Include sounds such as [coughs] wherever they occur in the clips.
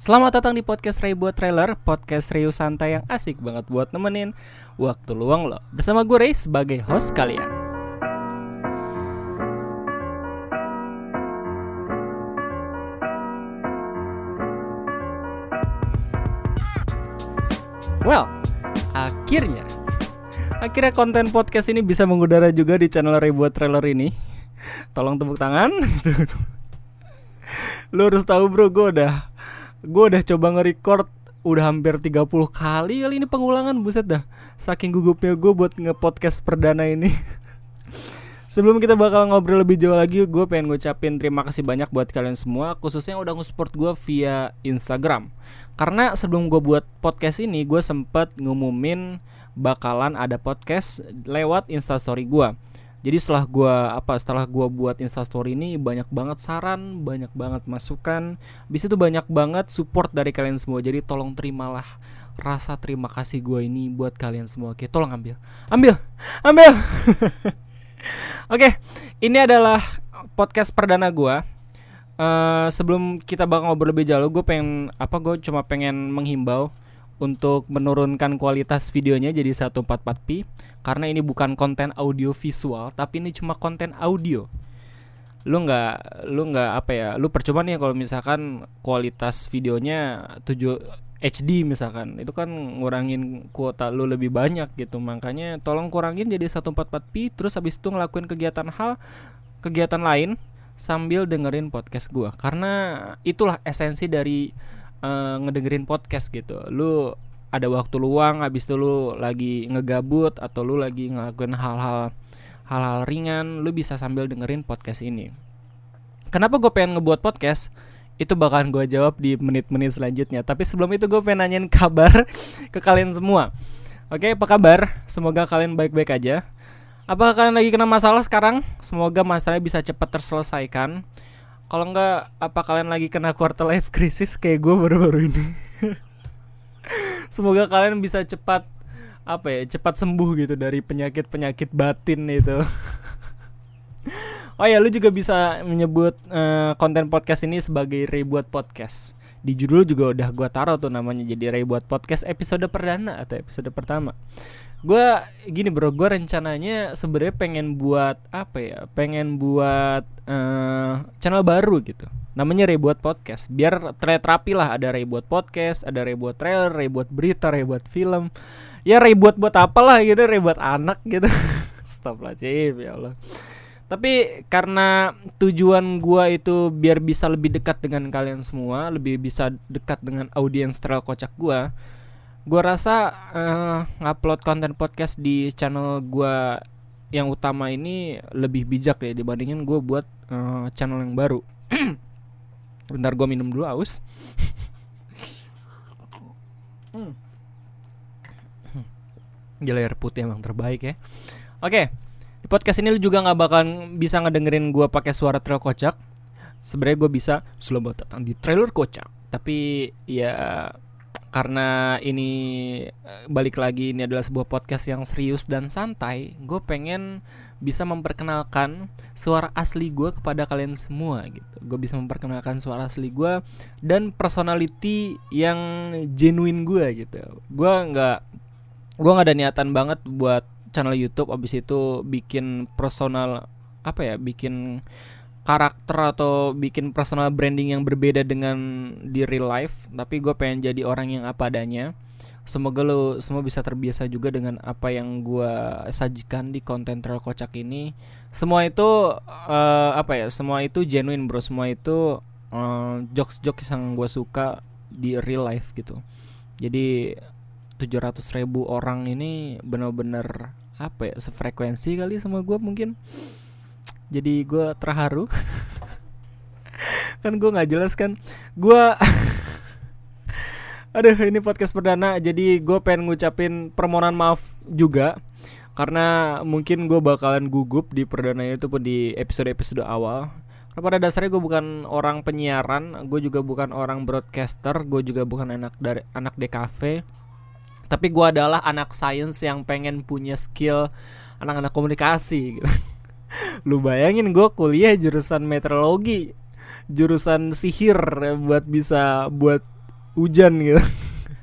Selamat datang di podcast Ray buat trailer, podcast Ray santai yang asik banget buat nemenin waktu luang lo. Bersama gue Ray sebagai host kalian. Well, akhirnya Akhirnya konten podcast ini bisa mengudara juga di channel Ray trailer ini. Tolong tepuk tangan. [laughs] Lo harus tahu bro, gue udah gue udah coba nge-record udah hampir 30 kali kali ini pengulangan buset dah. Saking gugupnya gue buat nge-podcast perdana ini. [laughs] Sebelum kita bakal ngobrol lebih jauh lagi Gue pengen ngucapin terima kasih banyak buat kalian semua Khususnya yang udah nge-support gue via Instagram. Karena sebelum gue buat podcast ini Gue sempet ngumumin bakalan ada podcast lewat instastory gue jadi setelah gua apa setelah gua buat instastory ini banyak banget saran banyak banget masukan. Bisa itu banyak banget support dari kalian semua. Jadi tolong terimalah rasa terima kasih gua ini buat kalian semua. Oke tolong ambil. Ambil! Ambil! [laughs] Oke ini adalah podcast perdana gua. Uh, sebelum kita bakal ngobrol lebih jauh gue pengen apa gue cuma pengen menghimbau untuk menurunkan kualitas videonya jadi 144p karena ini bukan konten audio visual tapi ini cuma konten audio. Lu nggak lu nggak apa ya lu percuma nih kalau misalkan kualitas videonya 7 HD misalkan. Itu kan ngurangin kuota lu lebih banyak gitu. Makanya tolong kurangin jadi 144p terus habis itu ngelakuin kegiatan hal kegiatan lain sambil dengerin podcast gua. Karena itulah esensi dari uh, ngedengerin podcast gitu. Lu ada waktu luang habis itu lu lagi ngegabut atau lu lagi ngelakuin hal-hal hal-hal ringan lu bisa sambil dengerin podcast ini. Kenapa gue pengen ngebuat podcast? Itu bakalan gue jawab di menit-menit selanjutnya. Tapi sebelum itu gue pengen nanyain [laughs] kabar ke kalian semua. Oke apa kabar? Semoga kalian baik-baik aja. Apakah kalian lagi kena masalah sekarang? Semoga masalahnya bisa cepat terselesaikan kalau enggak apa kalian lagi kena quarter life crisis kayak gue baru-baru ini? [laughs] Semoga kalian bisa cepat apa ya cepat sembuh gitu dari penyakit penyakit batin itu. [laughs] Oh ya lu juga bisa menyebut uh, konten podcast ini sebagai rebuat podcast di judul juga udah gue taruh tuh namanya jadi rebuat podcast episode perdana atau episode pertama. Gue gini bro gue rencananya sebenarnya pengen buat apa ya? Pengen buat uh, channel baru gitu. Namanya Rebuat Podcast. Biar terlihat rapi lah ada Rebuat Podcast ada Rebuat trailer Rebuat berita Rebuat film. Ya Rebuat buat apalah gitu Rebuat anak gitu. Stop lah cip ya Allah tapi karena tujuan gua itu biar bisa lebih dekat dengan kalian semua lebih bisa dekat dengan audiens trail kocak gua gue rasa uh, ngupload konten podcast di channel gue yang utama ini lebih bijak ya dibandingin gue buat uh, channel yang baru. [clears throat] Bentar gue minum dulu aus. hmm. Gila air putih emang terbaik ya. Oke, di podcast ini lu juga nggak bakal bisa ngedengerin gue pakai suara trail kocak. Sebenarnya gue bisa selamat datang di trailer kocak. Tapi ya karena ini eh, balik lagi ini adalah sebuah podcast yang serius dan santai gue pengen bisa memperkenalkan suara asli gue kepada kalian semua gitu gue bisa memperkenalkan suara asli gue dan personality yang genuine gue gitu gue nggak gue nggak ada niatan banget buat channel YouTube abis itu bikin personal apa ya bikin karakter atau bikin personal branding yang berbeda dengan di real life. Tapi gue pengen jadi orang yang apa adanya. Semoga lo semua bisa terbiasa juga dengan apa yang gue sajikan di konten trail kocak ini. Semua itu uh, apa ya semua itu genuine bro. Semua itu uh, jokes jokes yang gue suka di real life gitu. Jadi 700 ribu orang ini benar-benar apa ya sefrekuensi kali sama gue mungkin. Jadi gue terharu. [laughs] Kan gue nggak jelas kan. Gue [laughs] aduh ini podcast perdana jadi gue pengen ngucapin permohonan maaf juga. Karena mungkin gue bakalan gugup di perdana itu pun di episode-episode awal. Karena pada dasarnya gue bukan orang penyiaran gue juga bukan orang broadcaster gue juga bukan anak dari anak DKV tapi gue adalah anak sains yang pengen punya skill anak-anak komunikasi gitu. [laughs] Lu bayangin gue kuliah jurusan meteorologi jurusan sihir buat bisa buat hujan gitu.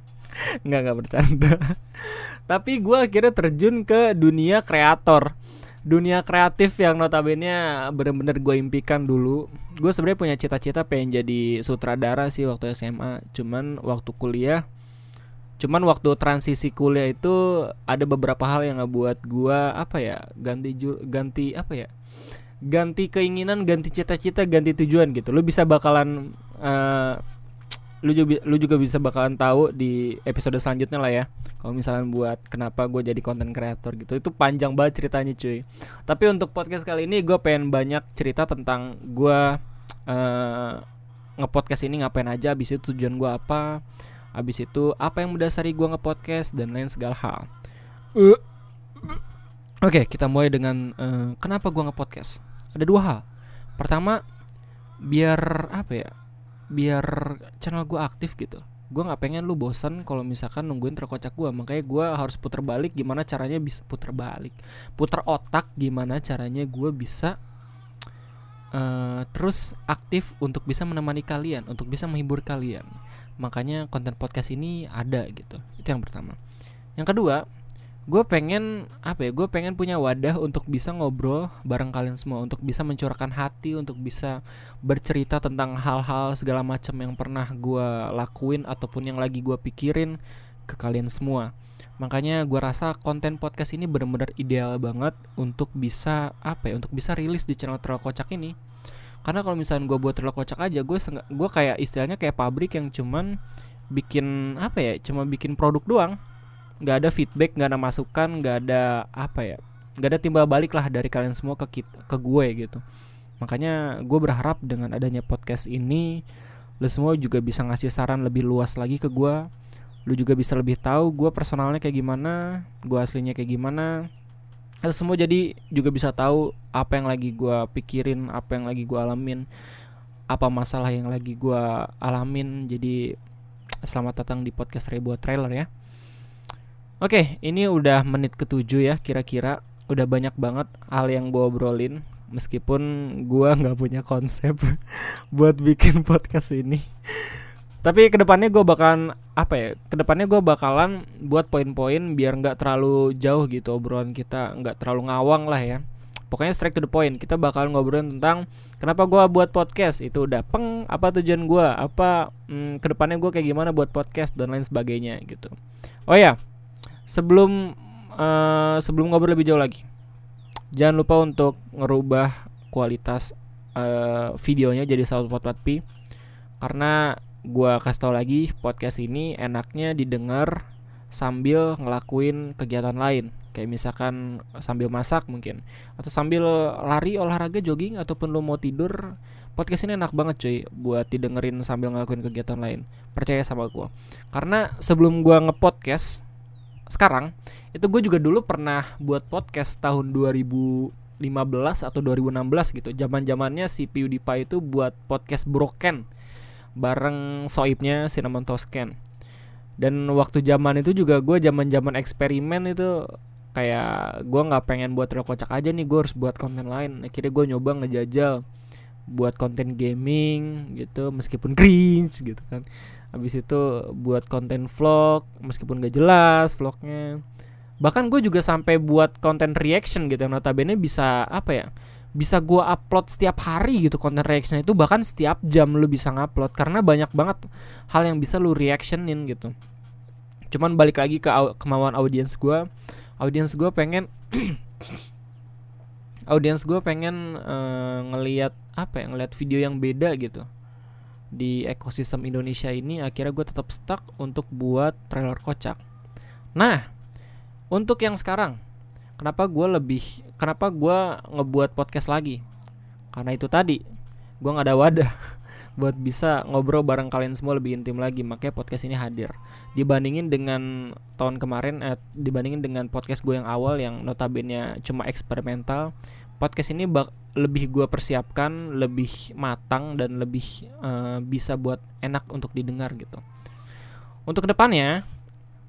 [laughs] Nggak nggak bercanda. [laughs] Tapi gue akhirnya terjun ke dunia kreator. Dunia kreatif yang notabene bener-bener gue impikan dulu. Gue sebenarnya punya cita-cita pengen jadi sutradara sih waktu SMA cuman waktu kuliah cuman waktu transisi kuliah itu ada beberapa hal yang ngebuat gue apa ya ganti ganti apa ya ganti keinginan ganti cita-cita ganti tujuan gitu. Lu bisa bakalan uh, lu juga lu juga bisa bakalan tahu di episode selanjutnya lah ya kalau misalnya buat kenapa gue jadi konten kreator gitu. Itu panjang banget ceritanya cuy. Tapi untuk podcast kali ini gue pengen banyak cerita tentang gue uh, ngepodcast ini ngapain aja itu tujuan gue apa abis itu apa yang mendasari gue ngepodcast dan lain segala hal. Uh. oke okay, kita mulai dengan uh, kenapa gue ngepodcast? Ada dua hal. Pertama biar apa ya biar channel gue aktif gitu. Gue nggak pengen lu bosan kalau misalkan nungguin terkocak gue makanya gue harus puter balik gimana caranya bisa puter balik puter otak gimana caranya gue bisa uh, terus aktif untuk bisa menemani kalian untuk bisa menghibur kalian makanya konten podcast ini ada gitu. Itu yang pertama. Yang kedua gue pengen apa ya gue pengen punya wadah untuk bisa ngobrol bareng kalian semua untuk bisa mencurahkan hati untuk bisa bercerita tentang hal-hal segala macam yang pernah gue lakuin ataupun yang lagi gue pikirin ke kalian semua. Makanya gue rasa konten podcast ini benar-benar ideal banget untuk bisa apa ya untuk bisa rilis di channel terlalu kocak ini karena kalau misalnya gue buat terlalu kocak aja gue gue kayak istilahnya kayak pabrik yang cuman bikin apa ya cuma bikin produk doang. Nggak ada feedback nggak ada masukan nggak ada apa ya nggak ada timbal balik lah dari kalian semua ke kita, ke gue gitu. Makanya gue berharap dengan adanya podcast ini lo semua juga bisa ngasih saran lebih luas lagi ke gue lo juga bisa lebih tahu gue personalnya kayak gimana gue aslinya kayak gimana lo semua jadi juga bisa tahu apa yang lagi gue pikirin apa yang lagi gue alamin apa masalah yang lagi gue alamin jadi selamat datang di podcast Rebuat Trailer ya Oke, ini udah menit ketujuh ya kira-kira. Udah banyak banget hal yang gue obrolin meskipun gue nggak punya konsep [laughs] buat bikin podcast ini. Tapi ke depannya gue bakalan apa ya? Ke depannya gue bakalan buat poin-poin biar nggak terlalu jauh gitu obrolan kita, nggak terlalu ngawang lah ya. Pokoknya straight to the point. Kita bakal ngobrolin tentang kenapa gue buat podcast. Itu udah peng apa tujuan gue, apa hmm, ke depannya gue kayak gimana buat podcast dan lain sebagainya gitu. Oh ya, sebelum uh, sebelum ngobrol lebih jauh lagi jangan lupa untuk ngerubah kualitas uh, videonya jadi 144p karena gua kasih tau lagi podcast ini enaknya didengar sambil ngelakuin kegiatan lain. Kayak misalkan sambil masak mungkin. Atau sambil lari olahraga jogging ataupun lo mau tidur podcast ini enak banget cuy buat didengerin sambil ngelakuin kegiatan lain. Percaya sama gue karena sebelum gue ngepodcast sekarang itu gue juga dulu pernah buat podcast tahun 2015 atau 2016 gitu. Zaman zamannya si PewDiePie itu buat podcast Broken bareng soibnya Cinnamon Toast Can. Dan waktu zaman itu juga gue zaman zaman eksperimen itu kayak gue nggak pengen buat real kocak aja nih gue harus buat konten lain. Akhirnya gue nyoba ngejajal buat konten gaming gitu meskipun [laughs] cringe gitu kan. Habis itu buat konten vlog meskipun gak jelas vlognya. Bahkan gue juga sampai buat konten reaction gitu yang notabene bisa apa ya bisa gue upload setiap hari gitu konten reaction itu bahkan setiap jam lu bisa ngupload karena banyak banget hal yang bisa lu reactionin gitu. Cuman balik lagi ke au kemauan audiens gue audiens gue pengen [coughs] audiens gue pengen uh, ngelihat apa ya ngelihat video yang beda gitu. Di ekosistem Indonesia ini akhirnya gue tetap stuck untuk buat trailer kocak. Nah, untuk yang sekarang, kenapa gue lebih, kenapa gue ngebuat podcast lagi? Karena itu tadi, gue nggak ada wadah [laughs] buat bisa ngobrol bareng kalian semua lebih intim lagi. Makanya podcast ini hadir. Dibandingin dengan tahun kemarin, eh, dibandingin dengan podcast gue yang awal yang notabene cuma eksperimental, podcast ini bak lebih gue persiapkan lebih matang dan lebih uh, bisa buat enak untuk didengar gitu untuk ke depannya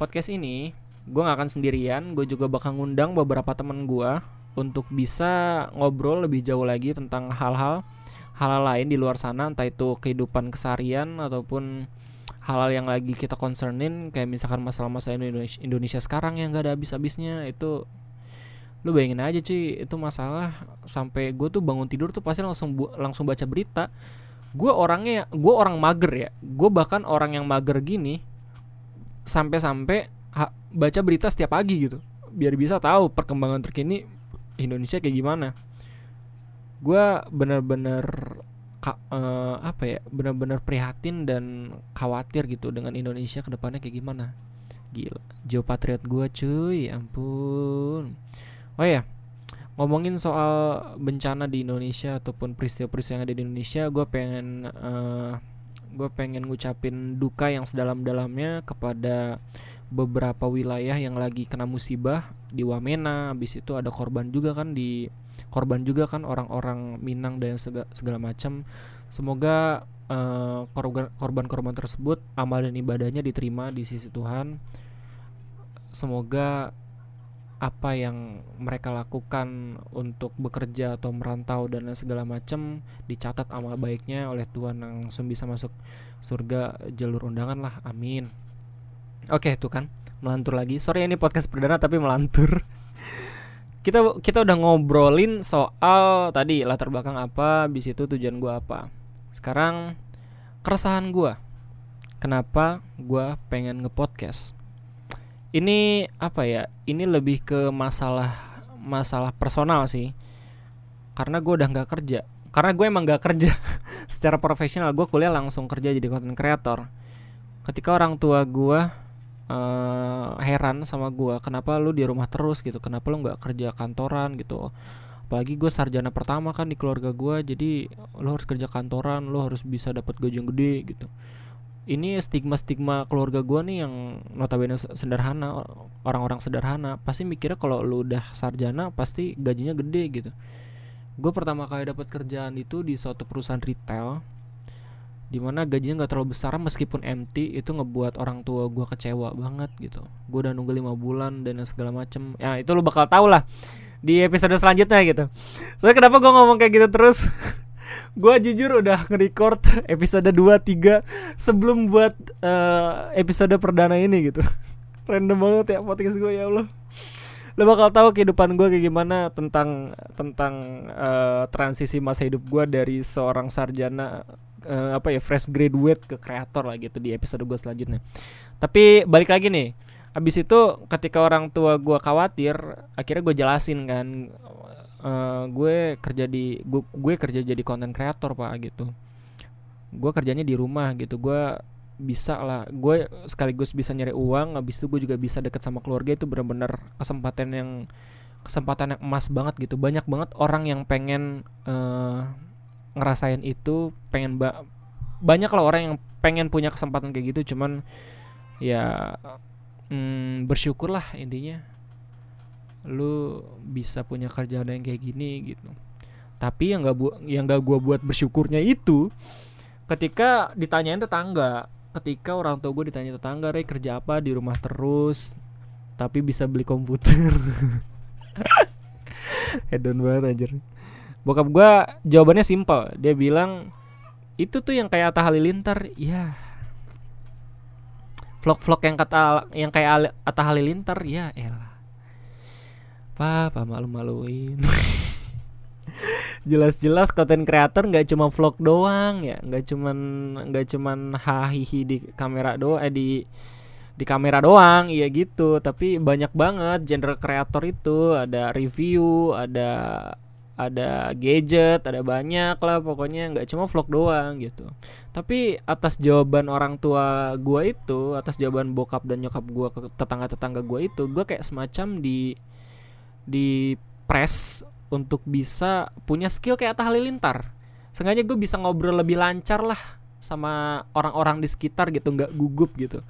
podcast ini gue gak akan sendirian gue juga bakal ngundang beberapa temen gue untuk bisa ngobrol lebih jauh lagi tentang hal-hal hal lain di luar sana entah itu kehidupan keseharian ataupun hal-hal yang lagi kita concernin kayak misalkan masalah-masalah Indonesia, Indonesia sekarang yang gak ada habis-habisnya itu lu bayangin aja cuy itu masalah sampai gue tuh bangun tidur tuh pasti langsung bu langsung baca berita. Gue orangnya gue orang mager ya gue bahkan orang yang mager gini sampai-sampai baca berita setiap pagi gitu biar bisa tahu perkembangan terkini Indonesia kayak gimana? Gue bener-bener uh, apa ya benar-benar prihatin dan khawatir gitu dengan Indonesia ke depannya kayak gimana. Gila geopatriot gue cuy ampun. Oh ya ngomongin soal bencana di Indonesia ataupun peristiwa-peristiwa yang ada di Indonesia gue pengen uh, eh, gue pengen ngucapin duka yang sedalam-dalamnya kepada beberapa wilayah yang lagi kena musibah di Wamena habis itu ada korban juga kan di korban juga kan orang-orang Minang dan segala, segala macam. Semoga uh, korban-korban tersebut amal dan ibadahnya diterima di sisi Tuhan. Semoga apa yang mereka lakukan untuk bekerja atau merantau dan segala macam dicatat amal baiknya oleh Tuhan langsung bisa masuk surga jalur undangan lah. Amin oke tuh kan. Melantur lagi. Sorry ini podcast perdana tapi melantur. [laughs] Kita kita udah ngobrolin soal tadi latar belakang apa bis itu tujuan gua apa. Sekarang keresahan gua. Kenapa gua pengen ngepodcast? Ini apa ya? Ini lebih ke masalah masalah personal sih. Karena gue udah nggak kerja. Karena gue emang nggak kerja. [laughs] Secara profesional gue kuliah langsung kerja jadi content creator. Ketika orang tua gue uh, heran sama gue kenapa lu di rumah terus gitu kenapa lu nggak kerja kantoran gitu. Apalagi gue sarjana pertama kan di keluarga gue jadi lo harus kerja kantoran lo harus bisa dapat gaji yang gede gitu. Ini stigma-stigma keluarga gue nih yang notabene sederhana orang-orang sederhana pasti mikirnya kalau lu udah sarjana pasti gajinya gede gitu. Gue pertama kali dapat kerjaan itu di suatu perusahaan retail di mana gajinya nggak terlalu besar meskipun MT itu ngebuat orang tua gue kecewa banget gitu gue udah nunggu lima bulan dan segala macem ya itu lu bakal tau lah di episode selanjutnya gitu soalnya kenapa gue ngomong kayak gitu terus [laughs] gue jujur udah nge-record episode 2 3 sebelum buat uh, episode perdana ini gitu. [laughs] Random banget ya podcast gue ya Allah. Lo bakal tahu kehidupan gue kayak gimana tentang tentang uh, transisi masa hidup gue dari seorang sarjana uh, apa ya fresh graduate ke kreator lah gitu di episode gue selanjutnya. Tapi balik lagi nih, abis itu ketika orang tua gue khawatir, akhirnya gue jelasin kan uh, gue kerja di gue, gue kerja jadi konten kreator pak gitu gue kerjanya di rumah gitu gue bisa lah gue sekaligus bisa nyari uang habis itu gue juga bisa deket sama keluarga itu benar-benar kesempatan yang kesempatan yang emas banget gitu banyak banget orang yang pengen uh, ngerasain itu pengen ba banyak lah orang yang pengen punya kesempatan kayak gitu cuman ya mm, bersyukurlah intinya lu bisa punya kerjaan yang kayak gini gitu. Tapi yang gak bu yang gak gua buat bersyukurnya itu ketika ditanyain tetangga ketika orang tua gue ditanya tetangga Rey kerja apa? Di rumah terus tapi bisa beli komputer. [laughs] Hedon banget anjir bokap gue jawabannya simpel dia bilang itu tuh yang kayak Atta Halilintar. Ya vlog-vlog yang kata yang kayak Atta Halilintar ya elah. Apa malu-maluin. [laughs] Jelas-jelas konten kreator nggak cuma vlog doang ya. Nggak cuman nggak cuman hahihi di kamera doang eh di di kamera doang iya gitu. Tapi banyak banget genre kreator itu. Ada review ada ada gadget ada banyak lah pokoknya nggak cuma vlog doang gitu tapi atas jawaban orang tua gue itu atas jawaban bokap dan nyokap gue ke tetangga tetangga gue itu gue kayak semacam di di press untuk bisa punya skill kayak Atta Halilintar. Sengaja gue bisa ngobrol lebih lancar lah sama orang-orang di sekitar gitu, nggak gugup gitu.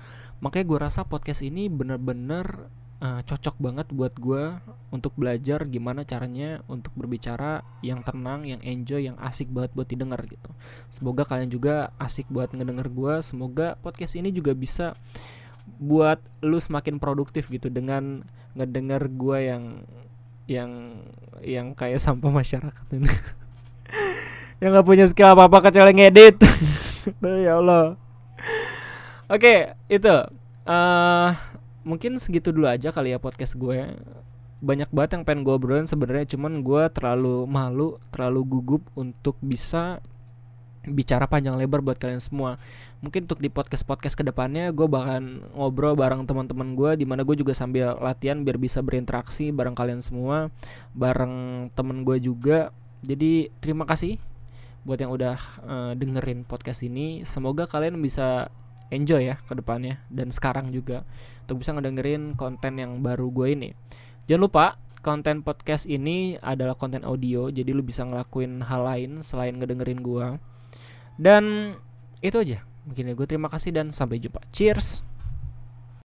Makanya gue rasa podcast ini bener-bener uh, cocok banget buat gue untuk belajar gimana caranya untuk berbicara yang tenang, yang enjoy, yang asik banget buat didengar gitu. Semoga kalian juga asik buat ngedenger gue. Semoga podcast ini juga bisa buat lu semakin produktif gitu dengan ngedenger gue yang yang yang kayak sampah masyarakat ini [laughs] yang nggak punya skill apa apa kecuali ngedit [laughs] ya Allah Oke, itu uh, mungkin segitu dulu aja kali ya podcast gue. Banyak banget yang pengen gue obrolin sebenarnya, cuman gue terlalu malu, terlalu gugup untuk bisa bicara panjang lebar buat kalian semua. Mungkin untuk di podcast podcast ke depannya gue bahkan ngobrol bareng teman-teman gue, di mana gue juga sambil latihan biar bisa berinteraksi bareng kalian semua, bareng temen gue juga. Jadi terima kasih buat yang udah uh, dengerin podcast ini. Semoga kalian bisa enjoy ya ke depannya dan sekarang juga untuk bisa ngedengerin konten yang baru gue ini. Jangan lupa konten podcast ini adalah konten audio jadi lu bisa ngelakuin hal lain selain ngedengerin gue. Dan itu aja. Mungkin ya gue terima kasih dan sampai jumpa. Cheers.